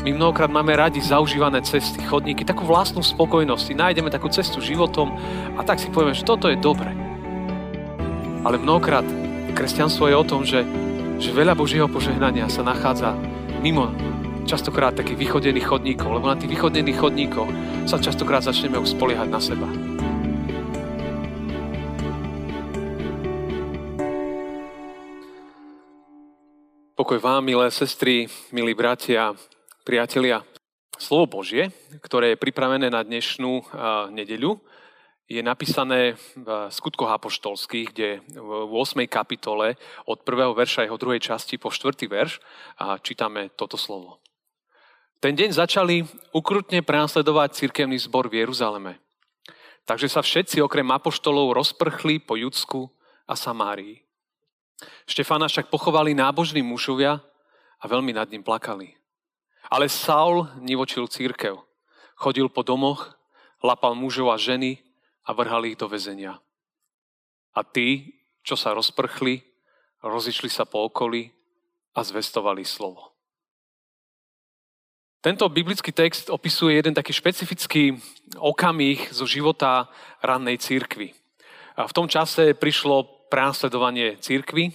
My mnohokrát máme radi zaužívané cesty, chodníky, takú vlastnú spokojnosť. Si nájdeme takú cestu životom a tak si povieme, že toto je dobre. Ale mnohokrát kresťanstvo je o tom, že, že veľa Božieho požehnania sa nachádza mimo častokrát takých vychodených chodníkov, lebo na tých vychodených chodníkoch sa častokrát začneme už spoliehať na seba. Pokoj vám, milé sestry, milí bratia, priatelia. Slovo Božie, ktoré je pripravené na dnešnú nedeľu, je napísané v skutkoch apoštolských, kde v 8. kapitole od 1. verša jeho druhej časti po 4. verš a čítame toto slovo. Ten deň začali ukrutne prenasledovať cirkevný zbor v Jeruzaleme. Takže sa všetci okrem apoštolov rozprchli po Judsku a Samárii. Štefána však pochovali nábožní mužovia a veľmi nad ním plakali. Ale Saul nivočil církev. Chodil po domoch, lapal mužov a ženy a vrhal ich do väzenia. A tí, čo sa rozprchli, rozišli sa po okolí a zvestovali slovo. Tento biblický text opisuje jeden taký špecifický okamih zo života rannej církvy. A v tom čase prišlo prenasledovanie církvy.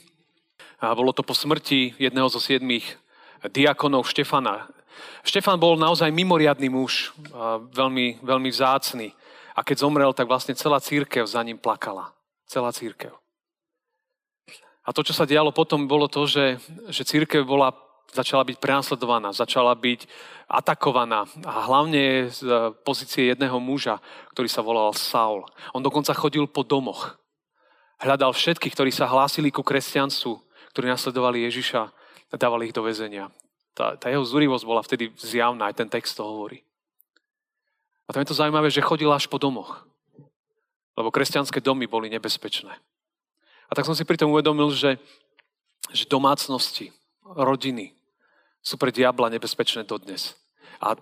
A bolo to po smrti jedného zo siedmých diakonov Štefana. Štefan bol naozaj mimoriadný muž, veľmi, veľmi vzácný. A keď zomrel, tak vlastne celá církev za ním plakala. Celá církev. A to, čo sa dialo potom, bolo to, že, že církev bola, začala byť prenasledovaná, začala byť atakovaná. A hlavne z pozície jedného muža, ktorý sa volal Saul. On dokonca chodil po domoch. Hľadal všetkých, ktorí sa hlásili ku kresťanstvu, ktorí nasledovali Ježiša a dávali ich do väzenia. Tá, tá jeho zúrivosť bola vtedy zjavná, aj ten text to hovorí. A tam je to zaujímavé, že chodil až po domoch. Lebo kresťanské domy boli nebezpečné. A tak som si pri tom uvedomil, že, že domácnosti, rodiny sú pre diabla nebezpečné dodnes. A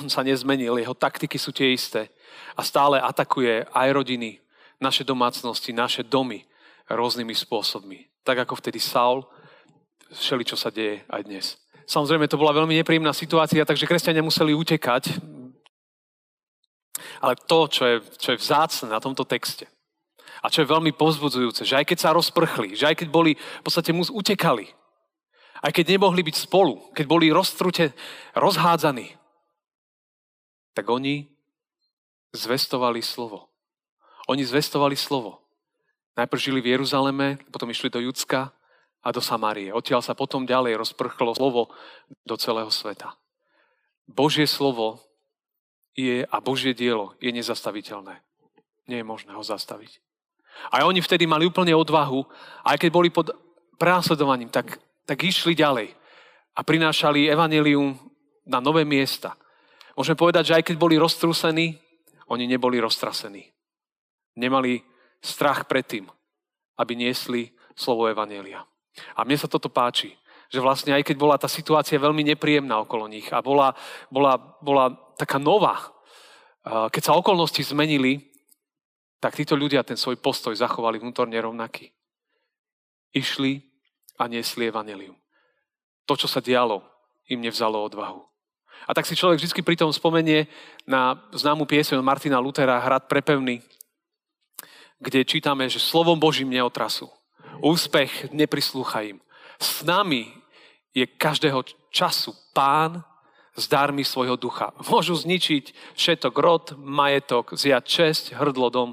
on sa nezmenil, jeho taktiky sú tie isté. A stále atakuje aj rodiny, naše domácnosti, naše domy rôznymi spôsobmi. Tak ako vtedy Saul, všeli, čo sa deje aj dnes. Samozrejme, to bola veľmi nepríjemná situácia, takže kresťania museli utekať. Ale to, čo je, čo je vzácne na tomto texte, a čo je veľmi povzbudzujúce, že aj keď sa rozprchli, že aj keď boli, v podstate mu utekali, aj keď nemohli byť spolu, keď boli roztrute, rozhádzaní, tak oni zvestovali slovo. Oni zvestovali slovo. Najprv žili v Jeruzaleme, potom išli do Judska a do Samárie. Odtiaľ sa potom ďalej rozprchlo slovo do celého sveta. Božie slovo je, a Božie dielo je nezastaviteľné. Nie je možné ho zastaviť. A oni vtedy mali úplne odvahu, aj keď boli pod prásledovaním, tak, tak išli ďalej a prinášali evanelium na nové miesta. Môžeme povedať, že aj keď boli roztrúsení, oni neboli roztrasení nemali strach pred tým, aby niesli slovo Evanielia. A mne sa toto páči, že vlastne aj keď bola tá situácia veľmi nepríjemná okolo nich a bola, bola, bola taká nová, keď sa okolnosti zmenili, tak títo ľudia ten svoj postoj zachovali vnútorne rovnaký. Išli a niesli evanelium. To, čo sa dialo, im nevzalo odvahu. A tak si človek vždy pri tom spomenie na známu pieseň Martina Lutera Hrad prepevný, kde čítame, že slovom Božím neotrasú. Úspech neprislúcha im. S nami je každého času pán s dármi svojho ducha. Môžu zničiť všetok rod, majetok, zjať česť, hrdlo dom.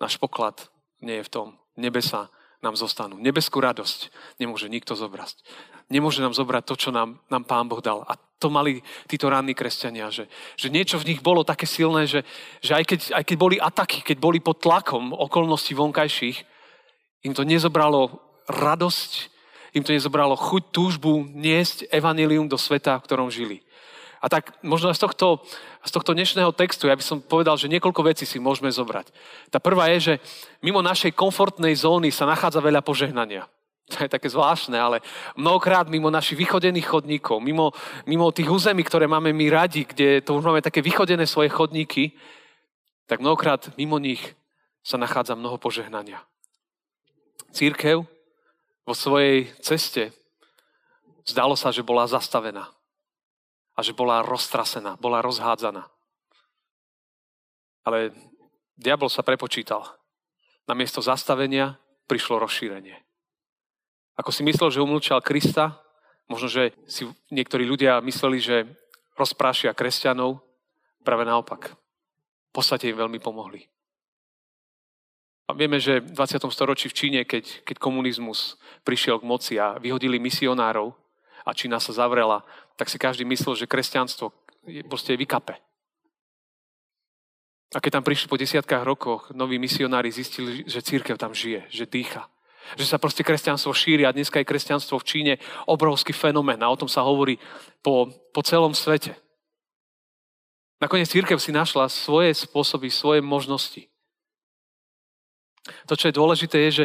Náš poklad nie je v tom. Nebesa nám zostanú. Nebeskú radosť nemôže nikto zobrať. Nemôže nám zobrať to, čo nám, nám Pán Boh dal. A to mali títo ranní kresťania, že, že niečo v nich bolo také silné, že, že aj, keď, aj keď boli ataky, keď boli pod tlakom okolností vonkajších, im to nezobralo radosť, im to nezobralo chuť, túžbu niesť evanilium do sveta, v ktorom žili. A tak možno z tohto, z tohto dnešného textu, ja by som povedal, že niekoľko vecí si môžeme zobrať. Tá prvá je, že mimo našej komfortnej zóny sa nachádza veľa požehnania. To je také zvláštne, ale mnohokrát mimo našich vychodených chodníkov, mimo, mimo tých území, ktoré máme my radi, kde to už máme také vychodené svoje chodníky, tak mnohokrát mimo nich sa nachádza mnoho požehnania. Církev vo svojej ceste zdalo sa, že bola zastavená. a že bola roztrasená, bola rozhádzaná. Ale diabol sa prepočítal. Na miesto zastavenia prišlo rozšírenie. Ako si myslel, že umlčal Krista, možno, že si niektorí ľudia mysleli, že rozprášia kresťanov, práve naopak. V podstate im veľmi pomohli. A vieme, že v 20. storočí v Číne, keď, keď komunizmus prišiel k moci a vyhodili misionárov a Čína sa zavrela, tak si každý myslel, že kresťanstvo je proste vykape. A keď tam prišli po desiatkách rokoch, noví misionári zistili, že církev tam žije, že dýcha. Že sa proste kresťanstvo šíri a dneska je kresťanstvo v Číne obrovský fenomén a o tom sa hovorí po, po celom svete. Nakoniec církev si našla svoje spôsoby, svoje možnosti. To, čo je dôležité, je, že,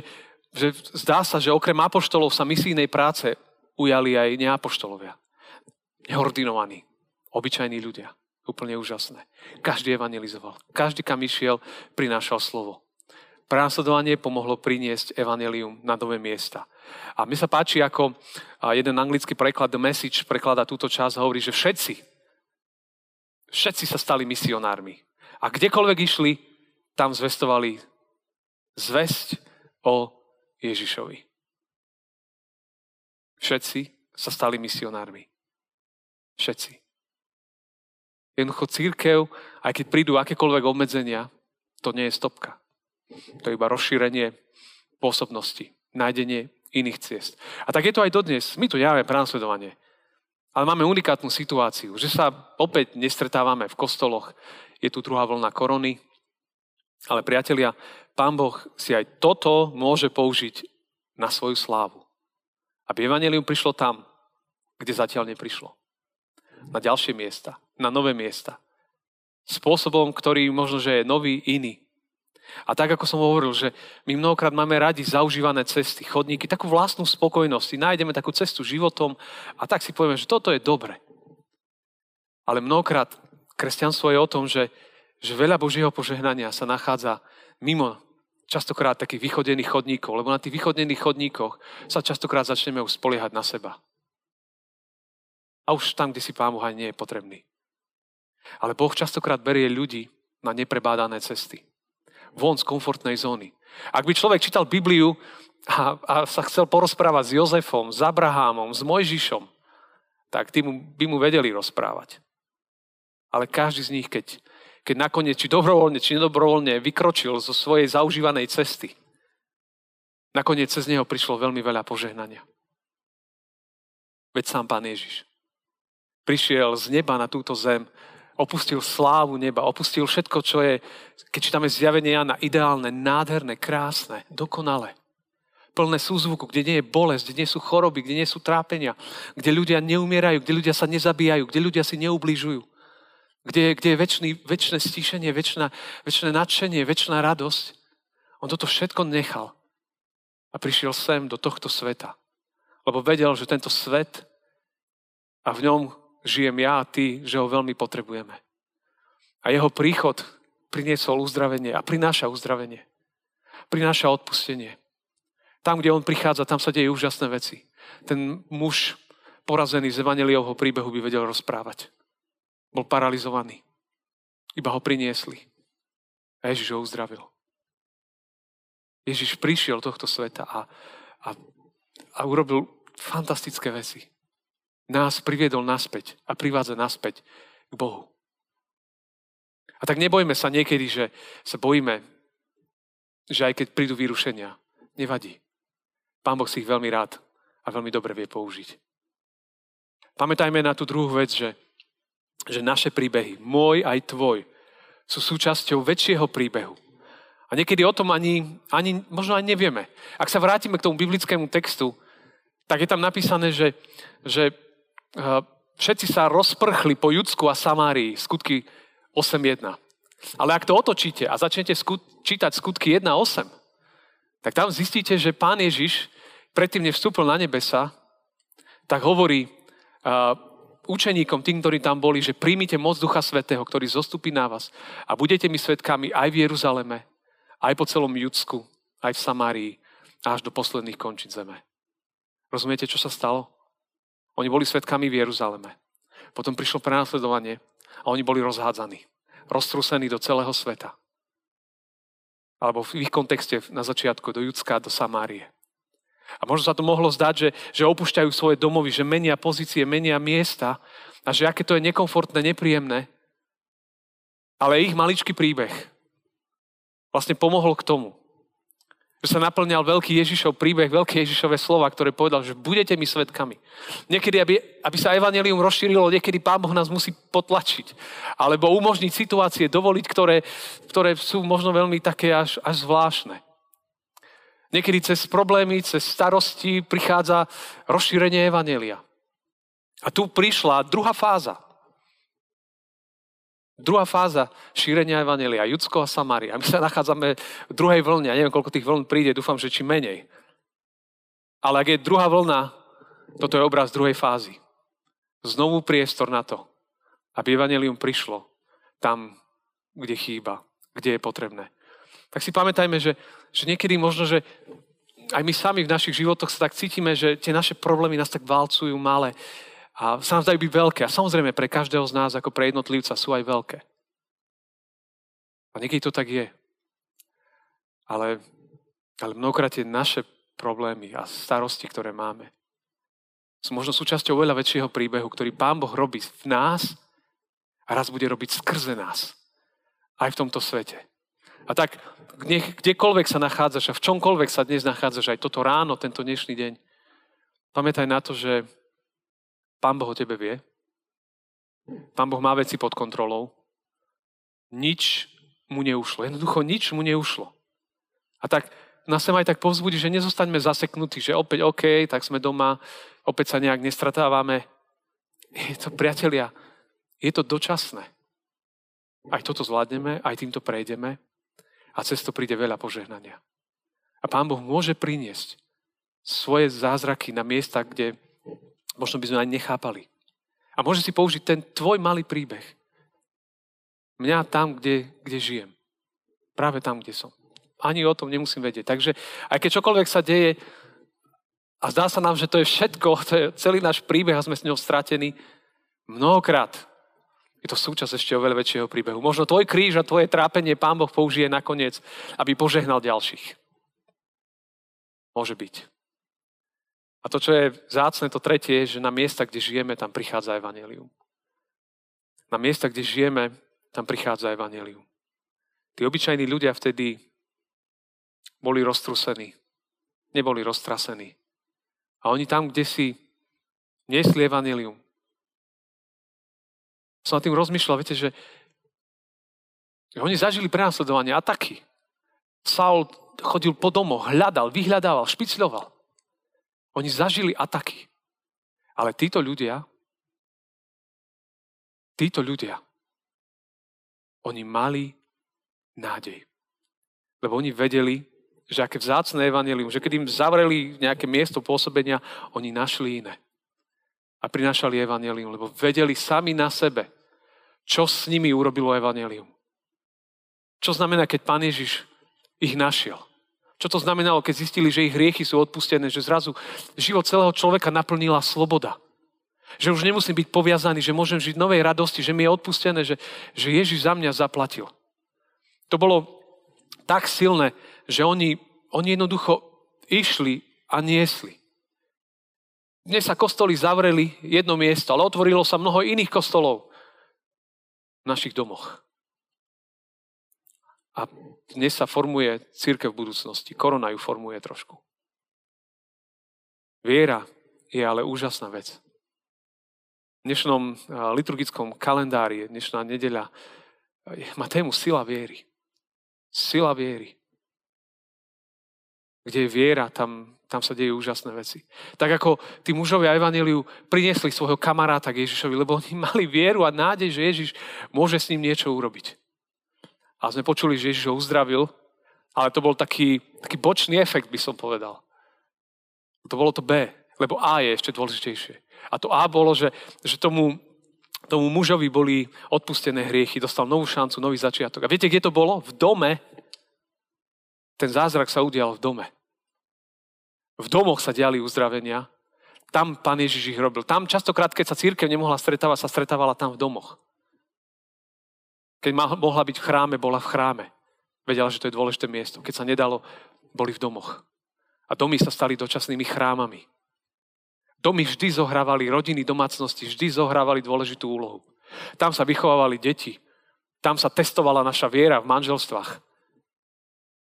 že zdá sa, že okrem apoštolov sa misijnej práce ujali aj neapoštolovia. Neordinovaní, obyčajní ľudia. Úplne úžasné. Každý evangelizoval. Každý, kam išiel, prinášal slovo. Prenasledovanie pomohlo priniesť evanelium na nové miesta. A mi sa páči, ako jeden anglický preklad The Message prekladá túto časť a hovorí, že všetci, všetci sa stali misionármi. A kdekoľvek išli, tam zvestovali zväzť o Ježišovi. Všetci sa stali misionármi. Všetci. Jednoducho církev, aj keď prídu akékoľvek obmedzenia, to nie je stopka. To je iba rozšírenie pôsobnosti, nájdenie iných ciest. A tak je to aj dodnes. My tu nemáme prenasledovanie. Ale máme unikátnu situáciu, že sa opäť nestretávame v kostoloch. Je tu druhá vlna korony. Ale priatelia, Pán Boh si aj toto môže použiť na svoju slávu. Aby Evangelium prišlo tam, kde zatiaľ neprišlo. Na ďalšie miesta, na nové miesta. Spôsobom, ktorý možno, že je nový, iný. A tak, ako som hovoril, že my mnohokrát máme radi zaužívané cesty, chodníky, takú vlastnú spokojnosť. Nájdeme takú cestu životom a tak si povieme, že toto je dobre. Ale mnohokrát kresťanstvo je o tom, že, že veľa Božieho požehnania sa nachádza mimo častokrát takých vychodených chodníkov, lebo na tých vychodených chodníkoch sa častokrát začneme už spoliehať na seba. A už tam, kde si Pán Boh nie je potrebný. Ale Boh častokrát berie ľudí na neprebádané cesty. Von z komfortnej zóny. Ak by človek čítal Bibliu a, a sa chcel porozprávať s Jozefom, s Abrahámom, s Mojžišom, tak tí by mu vedeli rozprávať. Ale každý z nich, keď keď nakoniec, či dobrovoľne, či nedobrovoľne, vykročil zo svojej zaužívanej cesty, nakoniec cez neho prišlo veľmi veľa požehnania. Veď sám Pán Ježiš prišiel z neba na túto zem, opustil slávu neba, opustil všetko, čo je, keď čítame zjavenie Jana, ideálne, nádherné, krásne, dokonalé. Plné súzvuku, kde nie je bolesť, kde nie sú choroby, kde nie sú trápenia, kde ľudia neumierajú, kde ľudia sa nezabíjajú, kde ľudia si neubližujú kde, kde je väčšný, väčšie stíšenie, väčšina, väčšie nadšenie, väčšina radosť. On toto všetko nechal a prišiel sem do tohto sveta. Lebo vedel, že tento svet a v ňom žijem ja a ty, že ho veľmi potrebujeme. A jeho príchod priniesol uzdravenie a prináša uzdravenie. Prináša odpustenie. Tam, kde on prichádza, tam sa dejú úžasné veci. Ten muž porazený z Evangeliovho príbehu by vedel rozprávať. Bol paralizovaný. Iba ho priniesli. A Ježiš ho uzdravil. Ježiš prišiel tohto sveta a, a, a urobil fantastické veci. Nás priviedol naspäť a privádza naspäť k Bohu. A tak nebojme sa niekedy, že sa bojíme, že aj keď prídu vyrušenia, nevadí. Pán Boh si ich veľmi rád a veľmi dobre vie použiť. Pamätajme na tú druhú vec, že že naše príbehy, môj aj tvoj, sú súčasťou väčšieho príbehu. A niekedy o tom ani, ani možno ani nevieme. Ak sa vrátime k tomu biblickému textu, tak je tam napísané, že, že uh, všetci sa rozprchli po Judsku a Samárii, skutky 8.1. Ale ak to otočíte a začnete skut- čítať skutky 1.8, tak tam zistíte, že pán Ježiš predtým, než na nebesa, tak hovorí, uh, učeníkom, tým, ktorí tam boli, že príjmite moc Ducha Svetého, ktorý zostupí na vás a budete mi svetkami aj v Jeruzaleme, aj po celom Judsku, aj v Samárii, až do posledných končín zeme. Rozumiete, čo sa stalo? Oni boli svetkami v Jeruzaleme. Potom prišlo prenasledovanie a oni boli rozhádzaní. Roztrúsení do celého sveta. Alebo v ich kontexte na začiatku do Judska, do Samárie. A možno sa to mohlo zdať, že, že opúšťajú svoje domovy, že menia pozície, menia miesta a že aké to je nekomfortné, nepríjemné. Ale ich maličký príbeh vlastne pomohol k tomu, že sa naplňal veľký Ježišov príbeh, veľké Ježišové slova, ktoré povedal, že budete mi svetkami. Niekedy, aby, aby sa evanelium rozšírilo, niekedy Pán Boh nás musí potlačiť. Alebo umožniť situácie, dovoliť, ktoré, ktoré sú možno veľmi také až, až zvláštne. Niekedy cez problémy, cez starosti prichádza rozšírenie evanelia. A tu prišla druhá fáza. Druhá fáza šírenia Evangelia, Judsko a Samária. My sa nachádzame v druhej vlne, ja neviem, koľko tých vln príde, dúfam, že či menej. Ale ak je druhá vlna, toto je obraz druhej fázy. Znovu priestor na to, aby Evangelium prišlo tam, kde chýba, kde je potrebné. Tak si pamätajme, že, že niekedy možno, že aj my sami v našich životoch sa tak cítime, že tie naše problémy nás tak válcujú malé a sa nám zdajú byť veľké. A samozrejme pre každého z nás, ako pre jednotlivca, sú aj veľké. A niekedy to tak je. Ale, ale mnohokrát tie naše problémy a starosti, ktoré máme, sú možno súčasťou veľa väčšieho príbehu, ktorý Pán Boh robí v nás a raz bude robiť skrze nás. Aj v tomto svete. A tak nech, kdekoľvek sa nachádzaš a v čomkoľvek sa dnes nachádzaš, aj toto ráno, tento dnešný deň, pamätaj na to, že Pán Boh o tebe vie. Pán Boh má veci pod kontrolou. Nič mu neušlo. Jednoducho nič mu neušlo. A tak nás sem aj tak povzbudí, že nezostaňme zaseknutí, že opäť OK, tak sme doma, opäť sa nejak nestratávame. Je to, priatelia, je to dočasné. Aj toto zvládneme, aj týmto prejdeme a cez to príde veľa požehnania. A Pán Boh môže priniesť svoje zázraky na miesta, kde Možno by sme aj nechápali. A môže si použiť ten tvoj malý príbeh. Mňa tam, kde, kde žijem. Práve tam, kde som. Ani o tom nemusím vedieť. Takže aj keď čokoľvek sa deje a zdá sa nám, že to je všetko, to je celý náš príbeh a sme s ňou stratení, mnohokrát je to súčasť ešte oveľa väčšieho príbehu. Možno tvoj kríž a tvoje trápenie Pán Boh použije nakoniec, aby požehnal ďalších. Môže byť. A to, čo je zácne, to tretie, je, že na miesta, kde žijeme, tam prichádza evanelium. Na miesta, kde žijeme, tam prichádza evanelium. Tí obyčajní ľudia vtedy boli roztrusení, neboli roztrasení. A oni tam, kde si niesli evanelium. Som nad tým rozmýšľal, viete, že oni zažili prenasledovanie, ataky. Saul chodil po domoch, hľadal, vyhľadával, špicľoval. Oni zažili ataky. Ale títo ľudia, títo ľudia, oni mali nádej. Lebo oni vedeli, že aké vzácne evanelium, že keď im zavreli nejaké miesto pôsobenia, oni našli iné. A prinašali evanelium, lebo vedeli sami na sebe, čo s nimi urobilo evanelium. Čo znamená, keď Pán Ježiš ich našiel. Čo to znamenalo, keď zistili, že ich hriechy sú odpustené, že zrazu život celého človeka naplnila sloboda. Že už nemusím byť poviazaný, že môžem žiť novej radosti, že mi je odpustené, že, že Ježiš za mňa zaplatil. To bolo tak silné, že oni, oni jednoducho išli a niesli. Dnes sa kostoly zavreli jedno miesto, ale otvorilo sa mnoho iných kostolov v našich domoch. A dnes sa formuje církev v budúcnosti. Korona ju formuje trošku. Viera je ale úžasná vec. V dnešnom liturgickom kalendári, dnešná nedeľa, má tému sila viery. Sila viery. Kde je viera, tam, tam sa dejú úžasné veci. Tak ako tí mužovia Evangeliu priniesli svojho kamaráta k Ježišovi, lebo oni mali vieru a nádej, že Ježiš môže s ním niečo urobiť. A sme počuli, že Ježiš ho uzdravil, ale to bol taký, taký bočný efekt, by som povedal. To bolo to B, lebo A je ešte dôležitejšie. A to A bolo, že, že tomu, tomu mužovi boli odpustené hriechy, dostal novú šancu, nový začiatok. A viete, kde to bolo? V dome. Ten zázrak sa udial v dome. V domoch sa diali uzdravenia. Tam pán Ježiš ich robil. Tam častokrát, keď sa církev nemohla stretávať, sa stretávala tam v domoch. Keď mohla byť v chráme, bola v chráme. Vedela, že to je dôležité miesto. Keď sa nedalo, boli v domoch. A domy sa stali dočasnými chrámami. Domy vždy zohrávali, rodiny, domácnosti vždy zohrávali dôležitú úlohu. Tam sa vychovávali deti. Tam sa testovala naša viera v manželstvách.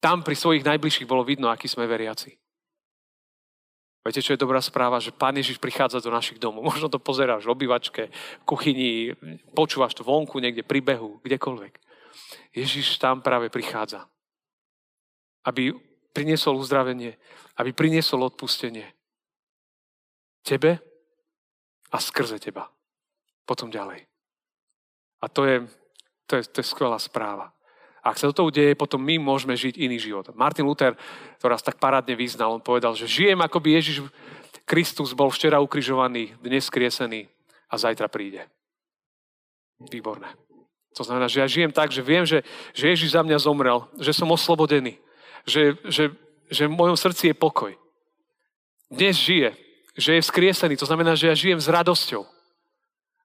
Tam pri svojich najbližších bolo vidno, aký sme veriaci. Viete, čo je dobrá správa? Že Pán Ježiš prichádza do našich domov. Možno to pozeráš v obývačke, v kuchyni, počúvaš to vonku, niekde pri behu, kdekoľvek. Ježiš tam práve prichádza. Aby priniesol uzdravenie, aby priniesol odpustenie. Tebe a skrze teba. Potom ďalej. A to je, to je, to je skvelá správa. Ak sa toto udeje, potom my môžeme žiť iný život. Martin Luther to raz tak parádne vyznal. On povedal, že žijem ako by Ježiš Kristus bol včera ukrižovaný, dnes skriesený a zajtra príde. Výborné. To znamená, že ja žijem tak, že viem, že, že Ježiš za mňa zomrel, že som oslobodený, že, že, že v mojom srdci je pokoj. Dnes žije, že je vzkriesený, to znamená, že ja žijem s radosťou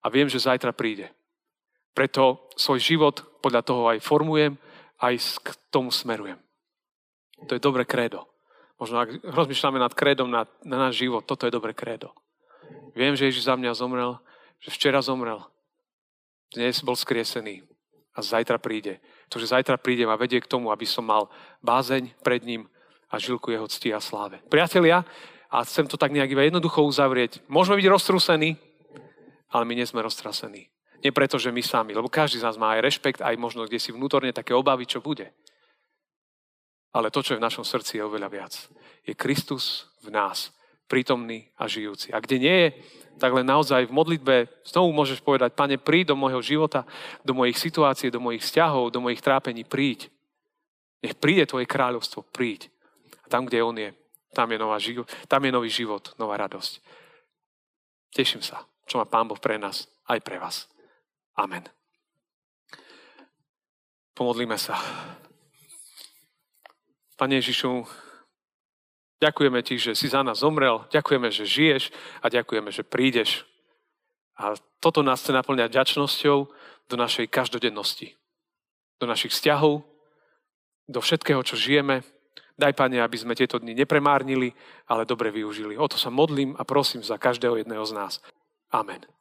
a viem, že zajtra príde. Preto svoj život podľa toho aj formujem, aj k tomu smerujem. To je dobré krédo. Možno ak rozmýšľame nad krédom na, na náš život, toto je dobré krédo. Viem, že Ježiš za mňa zomrel, že včera zomrel, dnes bol skriesený a zajtra príde. To, že zajtra príde ma vedie k tomu, aby som mal bázeň pred ním a žilku jeho cti a sláve. Priatelia, a chcem to tak nejak iba jednoducho uzavrieť. Môžeme byť roztrúsení, ale my nie sme roztrasení. Nie preto, že my sami, lebo každý z nás má aj rešpekt, aj možno kde si vnútorne také obavy, čo bude. Ale to, čo je v našom srdci, je oveľa viac. Je Kristus v nás, prítomný a žijúci. A kde nie je, tak len naozaj v modlitbe znovu môžeš povedať, Pane, príď do môjho života, do mojich situácií, do mojich vzťahov, do mojich trápení, príď. Nech príde Tvoje kráľovstvo, príď. A tam, kde On je, tam je, nová život, tam je nový život, nová radosť. Teším sa, čo má Pán Boh pre nás, aj pre vás. Amen. Pomodlíme sa. Pane Ježišu, ďakujeme Ti, že si za nás zomrel, ďakujeme, že žiješ a ďakujeme, že prídeš. A toto nás chce naplňať ďačnosťou do našej každodennosti, do našich vzťahov, do všetkého, čo žijeme. Daj, Pane, aby sme tieto dni nepremárnili, ale dobre využili. O to sa modlím a prosím za každého jedného z nás. Amen.